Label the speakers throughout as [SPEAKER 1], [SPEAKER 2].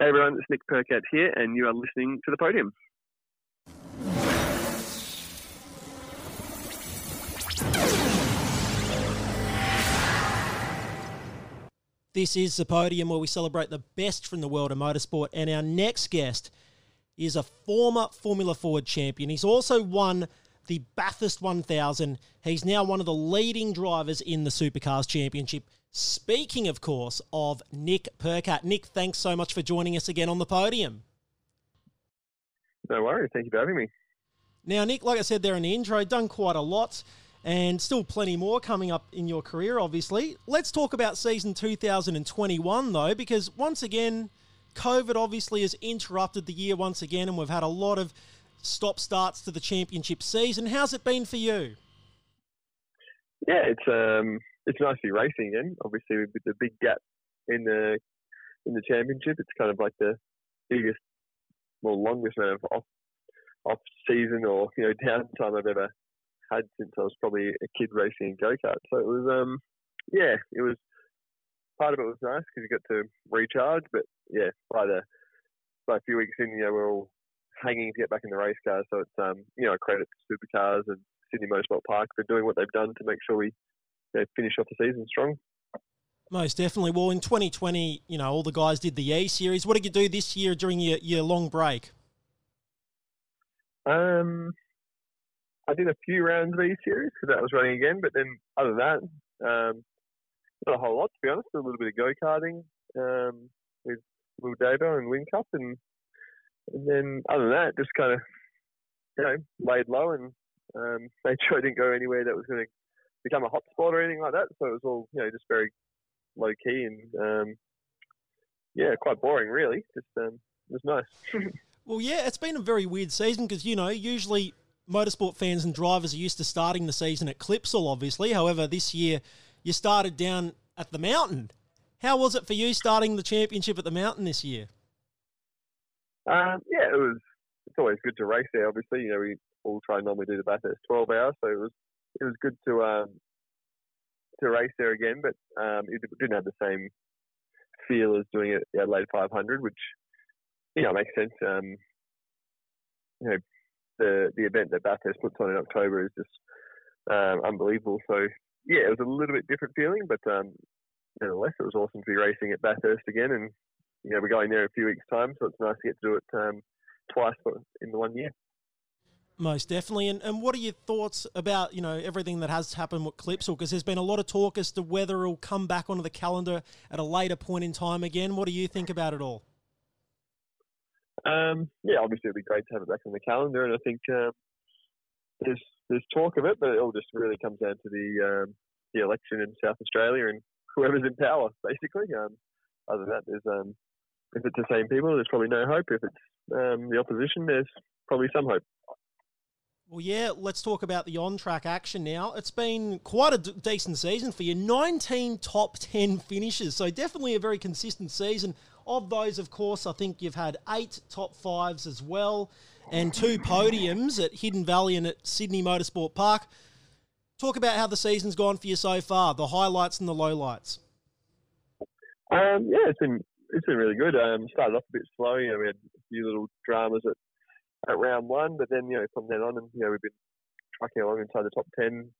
[SPEAKER 1] Hey everyone, it's Nick Percat here, and you are listening to the podium.
[SPEAKER 2] This is the podium where we celebrate the best from the world of motorsport, and our next guest is a former Formula Ford champion. He's also won the Bathurst 1000. He's now one of the leading drivers in the Supercars Championship. Speaking, of course, of Nick Percat. Nick, thanks so much for joining us again on the podium.
[SPEAKER 1] No worries. Thank you for having me.
[SPEAKER 2] Now, Nick, like I said there in the intro, done quite a lot and still plenty more coming up in your career, obviously. Let's talk about season 2021, though, because once again, COVID obviously has interrupted the year once again, and we've had a lot of stop starts to the championship season. How's it been for you?
[SPEAKER 1] Yeah, it's um, it's nice to be racing again. Obviously, with the big gap in the in the championship, it's kind of like the biggest, well, longest amount of off off season or you know downtime I've ever had since I was probably a kid racing in go kart. So it was, um, yeah, it was. Part of it was nice because you got to recharge, but yeah, by the by a few weeks in, you know, we're all hanging to get back in the race car. So it's, um, you know, credit to Supercars and Sydney Motorsport Park for doing what they've done to make sure we know, finish off the season strong.
[SPEAKER 2] Most definitely. Well, in 2020, you know, all the guys did the E Series. What did you do this year during your, your long break?
[SPEAKER 1] Um, I did a few rounds of E Series because that was running again, but then other than that, um, not a whole lot to be honest. A little bit of go karting um, with Will Dabo and Win Cup, and and then other than that, just kind of you know laid low and um, made sure I didn't go anywhere that was going to become a hot spot or anything like that. So it was all you know just very low key and um, yeah, quite boring really. Just um, it was nice.
[SPEAKER 2] well, yeah, it's been a very weird season because you know usually motorsport fans and drivers are used to starting the season at Clipsal, obviously. However, this year you started down at the mountain. How was it for you starting the championship at the mountain this year?
[SPEAKER 1] Um, yeah, it was. It's always good to race there. Obviously, you know we all try and normally do the Bathurst 12 hours, so it was it was good to um, to race there again. But um, it didn't have the same feel as doing it at Adelaide 500, which you know makes sense. Um, you know, the the event that Bathurst puts on in October is just um, unbelievable. So yeah, it was a little bit different feeling, but um, nevertheless, it was awesome to be racing at Bathurst again, and you know we're going there in a few weeks' time, so it's nice to get to do it um, twice in the one year.
[SPEAKER 2] Most definitely. And, and what are your thoughts about, you know, everything that has happened with Clipsal? Because there's been a lot of talk as to whether it'll come back onto the calendar at a later point in time again. What do you think about it all?
[SPEAKER 1] Um, yeah, obviously it'd be great to have it back on the calendar, and I think um, there's there's talk of it, but it all just really comes down to the um, the election in South Australia and whoever's in power, basically. Um, other than that, there's um, if it's the same people, there's probably no hope. If it's um, the opposition, there's probably some hope.
[SPEAKER 2] Well, yeah, let's talk about the on track action now. It's been quite a d- decent season for you 19 top 10 finishes, so definitely a very consistent season. Of those, of course, I think you've had eight top fives as well, and two podiums at Hidden Valley and at Sydney Motorsport Park. Talk about how the season's gone for you so far, the highlights and the lowlights.
[SPEAKER 1] Um, yeah, it's been it's been really good. Um, started off a bit slow. You know, we had a few little dramas at, at round one, but then you know from then on, and you know we've been trucking along inside the top ten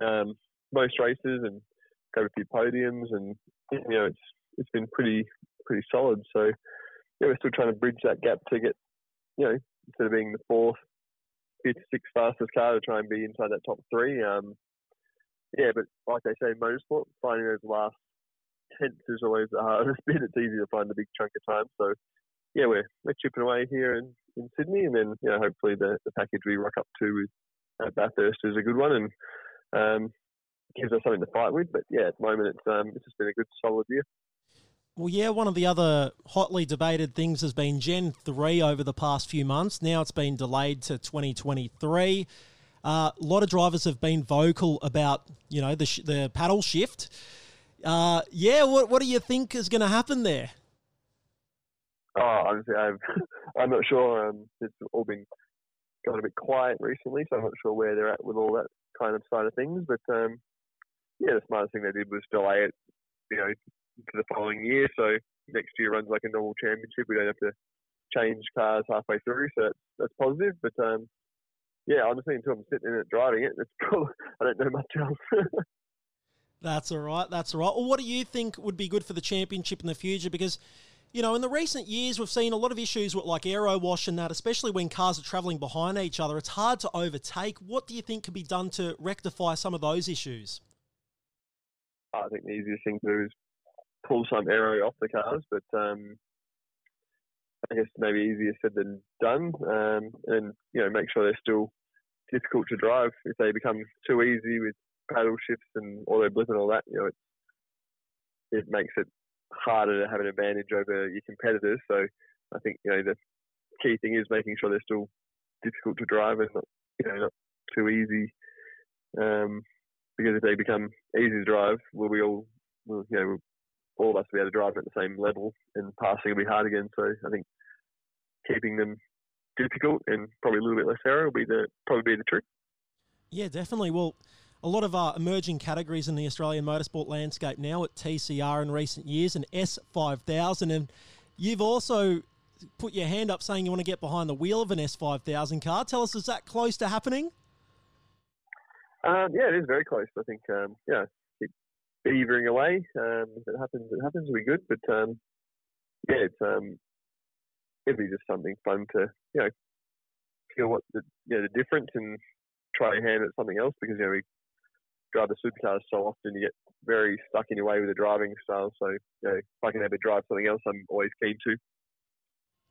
[SPEAKER 1] um, most races and got a few podiums, and you know it's it's been pretty pretty solid. So yeah, we're still trying to bridge that gap to get, you know, instead of being the fourth, fifth, sixth fastest car to try and be inside that top three. Um, yeah, but like they say motorsport, finding those last tenths is always the hardest bit. It's easy to find the big chunk of time. So yeah, we're we're chipping away here in, in Sydney, and then you know hopefully the, the package we rock up to with uh, Bathurst is a good one and um, gives us something to fight with. But yeah, at the moment it's um, it's just been a good solid year.
[SPEAKER 2] Well, yeah, one of the other hotly debated things has been Gen 3 over the past few months. Now it's been delayed to 2023. Uh, a lot of drivers have been vocal about, you know, the, sh- the paddle shift. Uh, yeah, what, what do you think is going to happen there?
[SPEAKER 1] Oh, honestly, I'm, I'm not sure. Um, it's all been got a bit quiet recently, so I'm not sure where they're at with all that kind of side of things. But um, yeah, the smartest thing they did was delay it, you know, to the following year. So next year runs like a normal championship. We don't have to change cars halfway through, so that's, that's positive. But um, yeah, honestly, until I'm sitting in it driving it, it's probably, I don't know much else.
[SPEAKER 2] That's all right. That's all right. Well, what do you think would be good for the championship in the future? Because, you know, in the recent years, we've seen a lot of issues with like aero wash and that, especially when cars are travelling behind each other. It's hard to overtake. What do you think can be done to rectify some of those issues?
[SPEAKER 1] I think the easiest thing to do is pull some aero off the cars, but um, I guess maybe easier said than done. Um, and you know, make sure they're still difficult to drive. If they become too easy with paddle shifts and auto blip and all that, you know, it, it makes it harder to have an advantage over your competitors. So I think you know the key thing is making sure they're still difficult to drive and not you know not too easy. Um, because if they become easy to drive, will we all, will, you know, all of us will be able to drive at the same level, and passing will be hard again. So I think keeping them difficult and probably a little bit less aero will be the probably be the trick.
[SPEAKER 2] Yeah, definitely. Well, a lot of uh, emerging categories in the Australian motorsport landscape now at TCR in recent years and S5000. And you've also put your hand up saying you want to get behind the wheel of an S5000 car. Tell us, is that close to happening?
[SPEAKER 1] Um, yeah, it is very close. I think, um, yeah, keep beavering away. Um, if it happens, it happens. It'll be good. But um, yeah, it's um, it'd be just something fun to you know feel what the you know, the difference and try your hand at something else because you know we drive the supercars so often, you get very stuck in your way with the driving style. So, you know, if I can ever drive something else, I'm always keen to.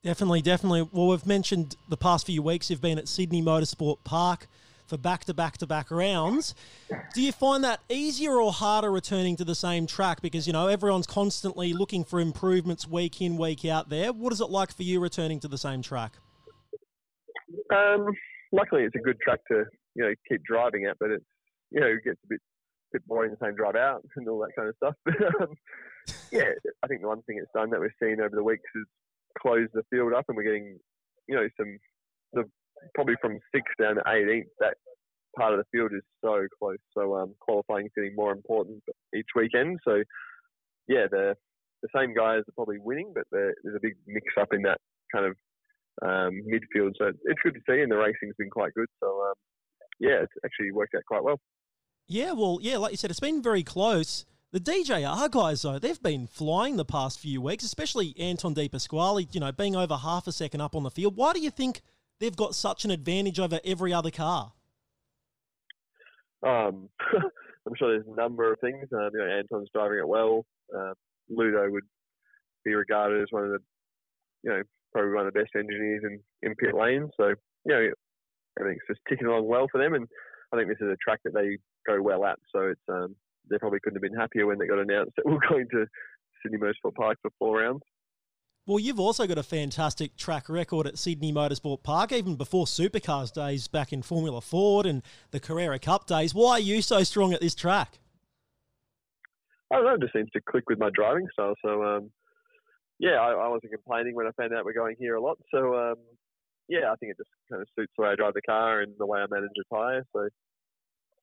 [SPEAKER 2] Definitely, definitely. Well, we've mentioned the past few weeks you've been at Sydney Motorsport Park for back to back to back rounds. Do you find that easier or harder returning to the same track? Because, you know, everyone's constantly looking for improvements week in, week out there. What is it like for you returning to the same track?
[SPEAKER 1] Um, luckily, it's a good track to, you know, keep driving at, but it's you know, it gets a bit bit boring the same drive out and all that kind of stuff. But um, yeah, I think the one thing it's done that we've seen over the weeks is close the field up, and we're getting you know some the probably from six down to eighteenth. That part of the field is so close. So um, qualifying is getting more important each weekend. So yeah, the the same guys are probably winning, but there's a big mix up in that kind of um, midfield. So it's good to see, and the racing's been quite good. So um, yeah, it's actually worked out quite well.
[SPEAKER 2] Yeah, well, yeah, like you said, it's been very close. The DJR guys, though, they've been flying the past few weeks, especially Anton De Pasquale, you know, being over half a second up on the field. Why do you think they've got such an advantage over every other car?
[SPEAKER 1] Um, I'm sure there's a number of things. Um, you know, Anton's driving it well. Um, Ludo would be regarded as one of the, you know, probably one of the best engineers in, in pit lane. So, you know, everything's just ticking along well for them. And I think this is a track that they go well at. So it's um, they probably couldn't have been happier when they got announced that we're going to Sydney Motorsport Park for four rounds.
[SPEAKER 2] Well, you've also got a fantastic track record at Sydney Motorsport Park, even before Supercars days back in Formula Ford and the Carrera Cup days. Why are you so strong at this track?
[SPEAKER 1] I don't know, it just seems to click with my driving style. So, um, yeah, I, I, wasn't complaining when I found out we're going here a lot. So, um, yeah, I think it just kind of suits the way I drive the car and the way I manage the tyre. So,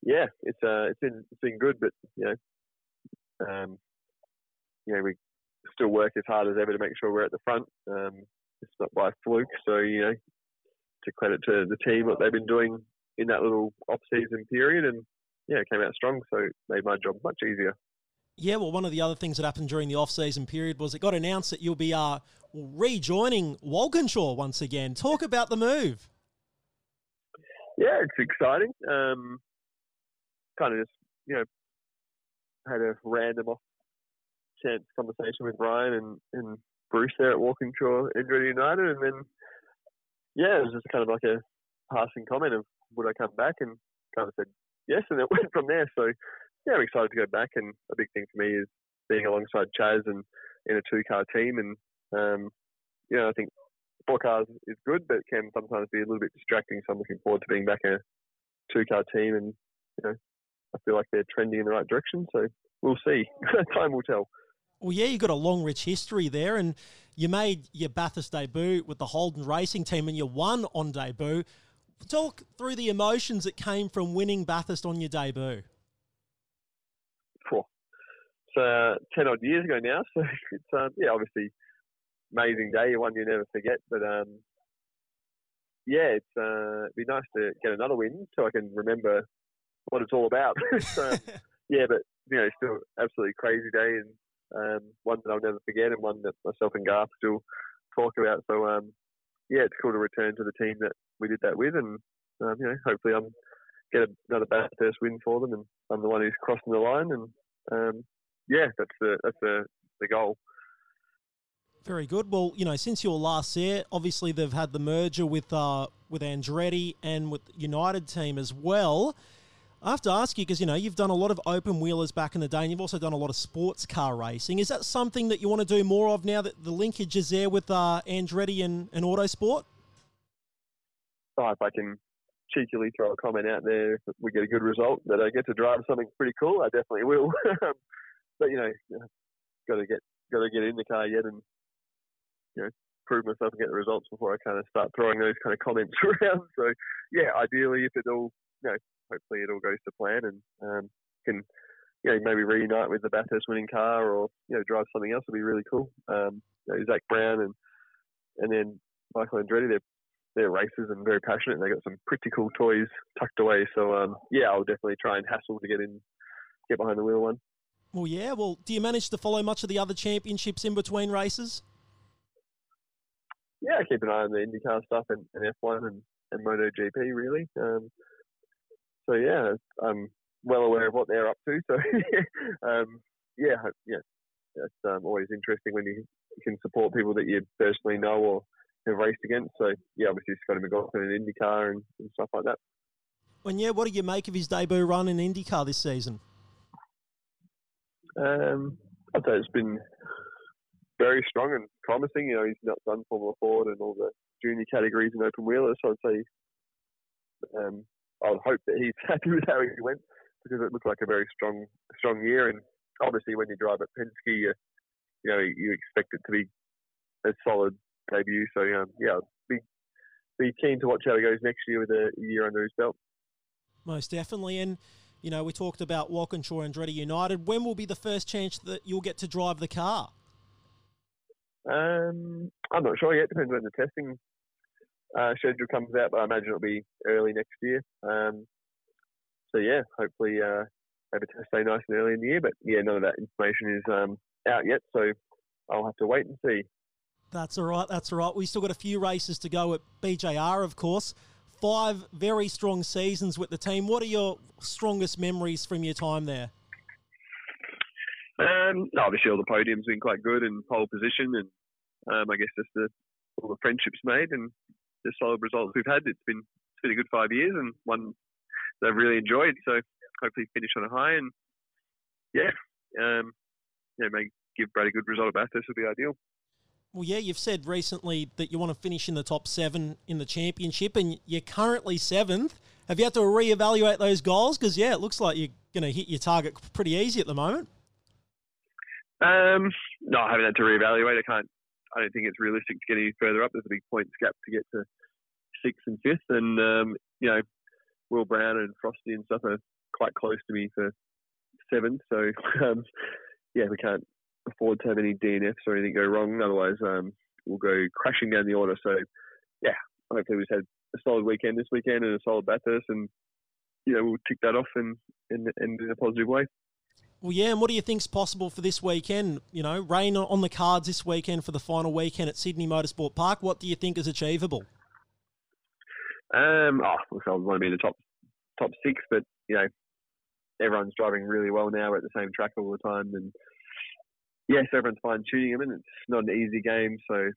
[SPEAKER 1] yeah, it's uh, it's been it's been good, but you know, um, know, we still work as hard as ever to make sure we're at the front. Um, it's not by fluke, so you know, to credit to the team what they've been doing in that little off-season period, and yeah, it came out strong, so it made my job much easier.
[SPEAKER 2] Yeah, well, one of the other things that happened during the off-season period was it got announced that you'll be uh, rejoining Walkinshaw once again. Talk about the move.
[SPEAKER 1] Yeah, it's exciting. Um, kind of just, you know, had a random off chance conversation with Ryan and, and Bruce there at Walking Walkinshaw Andretti United, and then yeah, it was just kind of like a passing comment of would I come back, and kind of said yes, and it went from there. So yeah, I'm excited to go back, and a big thing for me is being alongside Chaz and in a two car team, and um, you know I think four cars is good, but can sometimes be a little bit distracting. So I'm looking forward to being back in a two car team, and you know I feel like they're trending in the right direction. So we'll see. Time will tell.
[SPEAKER 2] Well, yeah, you've got a long, rich history there, and you made your Bathurst debut with the Holden Racing Team, and you won on debut. Talk through the emotions that came from winning Bathurst on your debut.
[SPEAKER 1] uh, ten odd years ago now. So it's um, yeah, obviously amazing day, one you never forget. But um, yeah, it's uh, it'd be nice to get another win so I can remember what it's all about. so, yeah, but you know, still absolutely crazy day and um, one that I'll never forget and one that myself and Garth still talk about. So um, yeah, it's cool to return to the team that we did that with, and um, you know, hopefully I'm get another Bathurst win for them, and I'm the one who's crossing the line, and um, yeah, that's the that's the the goal.
[SPEAKER 2] Very good. Well, you know, since your last there, obviously they've had the merger with uh, with Andretti and with United team as well. I have to ask you because you know you've done a lot of open wheelers back in the day, and you've also done a lot of sports car racing. Is that something that you want to do more of now that the linkage is there with uh, Andretti and, and Autosport?
[SPEAKER 1] Oh, if I can cheekily throw a comment out there, if we get a good result that I get to drive something pretty cool, I definitely will. but you know, got to get got to get in the car yet and you know prove myself and get the results before I kind of start throwing those kind of comments around. So yeah, ideally if it all you know hopefully it all goes to plan and um, can you know maybe reunite with the Bathurst winning car or you know drive something else would be really cool. Um, you know, Zak Brown and and then Michael Andretti, they're they're racers and very passionate. And they got some pretty cool toys tucked away. So um, yeah, I'll definitely try and hassle to get in, get behind the wheel one.
[SPEAKER 2] Well, yeah. Well, do you manage to follow much of the other championships in between races?
[SPEAKER 1] Yeah, I keep an eye on the IndyCar stuff and, and F1 and, and MotoGP really. Um, so yeah, I'm well aware of what they're up to. So um, yeah, yeah, it's um, always interesting when you can support people that you personally know or have raced against. So yeah, obviously Scotty McLaughlin in IndyCar and, and stuff like that.
[SPEAKER 2] And yeah, what do you make of his debut run in IndyCar this season?
[SPEAKER 1] Um, I'd say it's been very strong and promising. You know, he's not done Formula Ford and all the junior categories and open wheelers. So I'd say um, I would hope that he's happy with how he went because it looked like a very strong strong year. And obviously, when you drive at Penske, you, you know you expect it to be a solid debut. So um, yeah, be be keen to watch how he goes next year with a year under his belt.
[SPEAKER 2] Most definitely, and you know we talked about Walkinshaw and Andretti United. When will be the first chance that you'll get to drive the car?
[SPEAKER 1] Um, I'm not sure yet. Depends when the testing uh, schedule comes out, but I imagine it'll be early next year. Um, so yeah, hopefully uh, have a test day nice and early in the year. But yeah, none of that information is um, out yet, so I'll have to wait and see.
[SPEAKER 2] That's all right. That's all right. We still got a few races to go at BJR, of course. Five very strong seasons with the team. What are your strongest memories from your time there?
[SPEAKER 1] Um, obviously, all the podiums have been quite good and pole position, and um, I guess just the, all the friendships made and the solid results we've had. It's been it's been a good five years and one that I've really enjoyed. So hopefully finish on a high and yeah, um, yeah, may give Brad a good result at Bathurst would be ideal.
[SPEAKER 2] Well, yeah, you've said recently that you want to finish in the top seven in the championship, and you're currently seventh. Have you had to reevaluate those goals? Because yeah, it looks like you're going to hit your target pretty easy at the moment.
[SPEAKER 1] Um, no, I haven't had to reevaluate. I can't. I don't think it's realistic to get any further up. There's a big points gap to get to sixth and fifth, and um, you know, Will Brown and Frosty and stuff are quite close to me for seventh. So um, yeah, we can't afford to have any DNFs or anything go wrong. Otherwise, um, we'll go crashing down the order. So yeah, hopefully we've had a solid weekend this weekend and a solid Bathurst, and you know we'll tick that off and in, in a positive way.
[SPEAKER 2] Well, yeah, and what do you think's possible for this weekend? You know, rain on the cards this weekend for the final weekend at Sydney Motorsport Park. What do you think is achievable?
[SPEAKER 1] Um, oh, I want to be in the top top six, but you know, everyone's driving really well now. We're at the same track all the time, and yes, everyone's fine tuning them, and it's not an easy game. So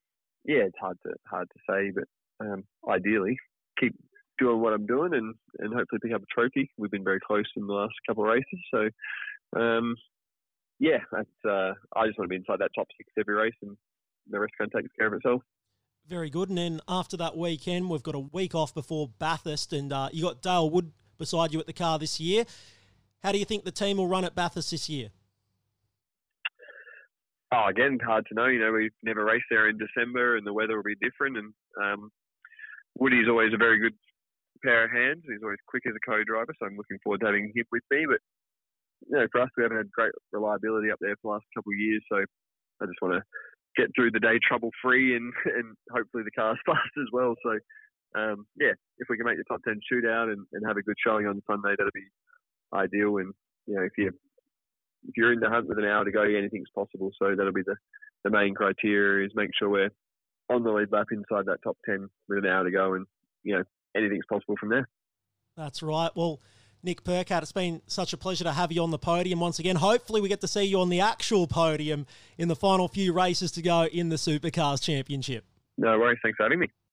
[SPEAKER 1] yeah, it's hard to hard to say, but um, ideally, keep doing what I'm doing and, and hopefully pick up a trophy. We've been very close in the last couple of races, so um, yeah, that's, uh, I just want to be inside that top six every race, and the rest kind of takes care of itself.
[SPEAKER 2] Very good. And then after that weekend, we've got a week off before Bathurst, and uh, you got Dale Wood beside you at the car this year. How do you think the team will run at Bathurst this year?
[SPEAKER 1] Oh, again, hard to know. You know, we've never raced there in December, and the weather will be different. And um, Woody's always a very good pair of hands. He's always quick as a co-driver, so I'm looking forward to having him with me. But you know, for us, we haven't had great reliability up there for the last couple of years. So I just want to get through the day trouble free and, and hopefully the car's fast as well. So, um, yeah, if we can make the top 10 shootout and, and have a good showing on Sunday, that'll be ideal. And, you know, if you if you're in the hunt with an hour to go, anything's possible. So that'll be the, the main criteria is make sure we're on the lead lap inside that top 10 with an hour to go. And, you know, anything's possible from there.
[SPEAKER 2] That's right. Well, Nick Percat, it's been such a pleasure to have you on the podium once again. Hopefully, we get to see you on the actual podium in the final few races to go in the Supercars Championship.
[SPEAKER 1] No worries. Thanks for having me.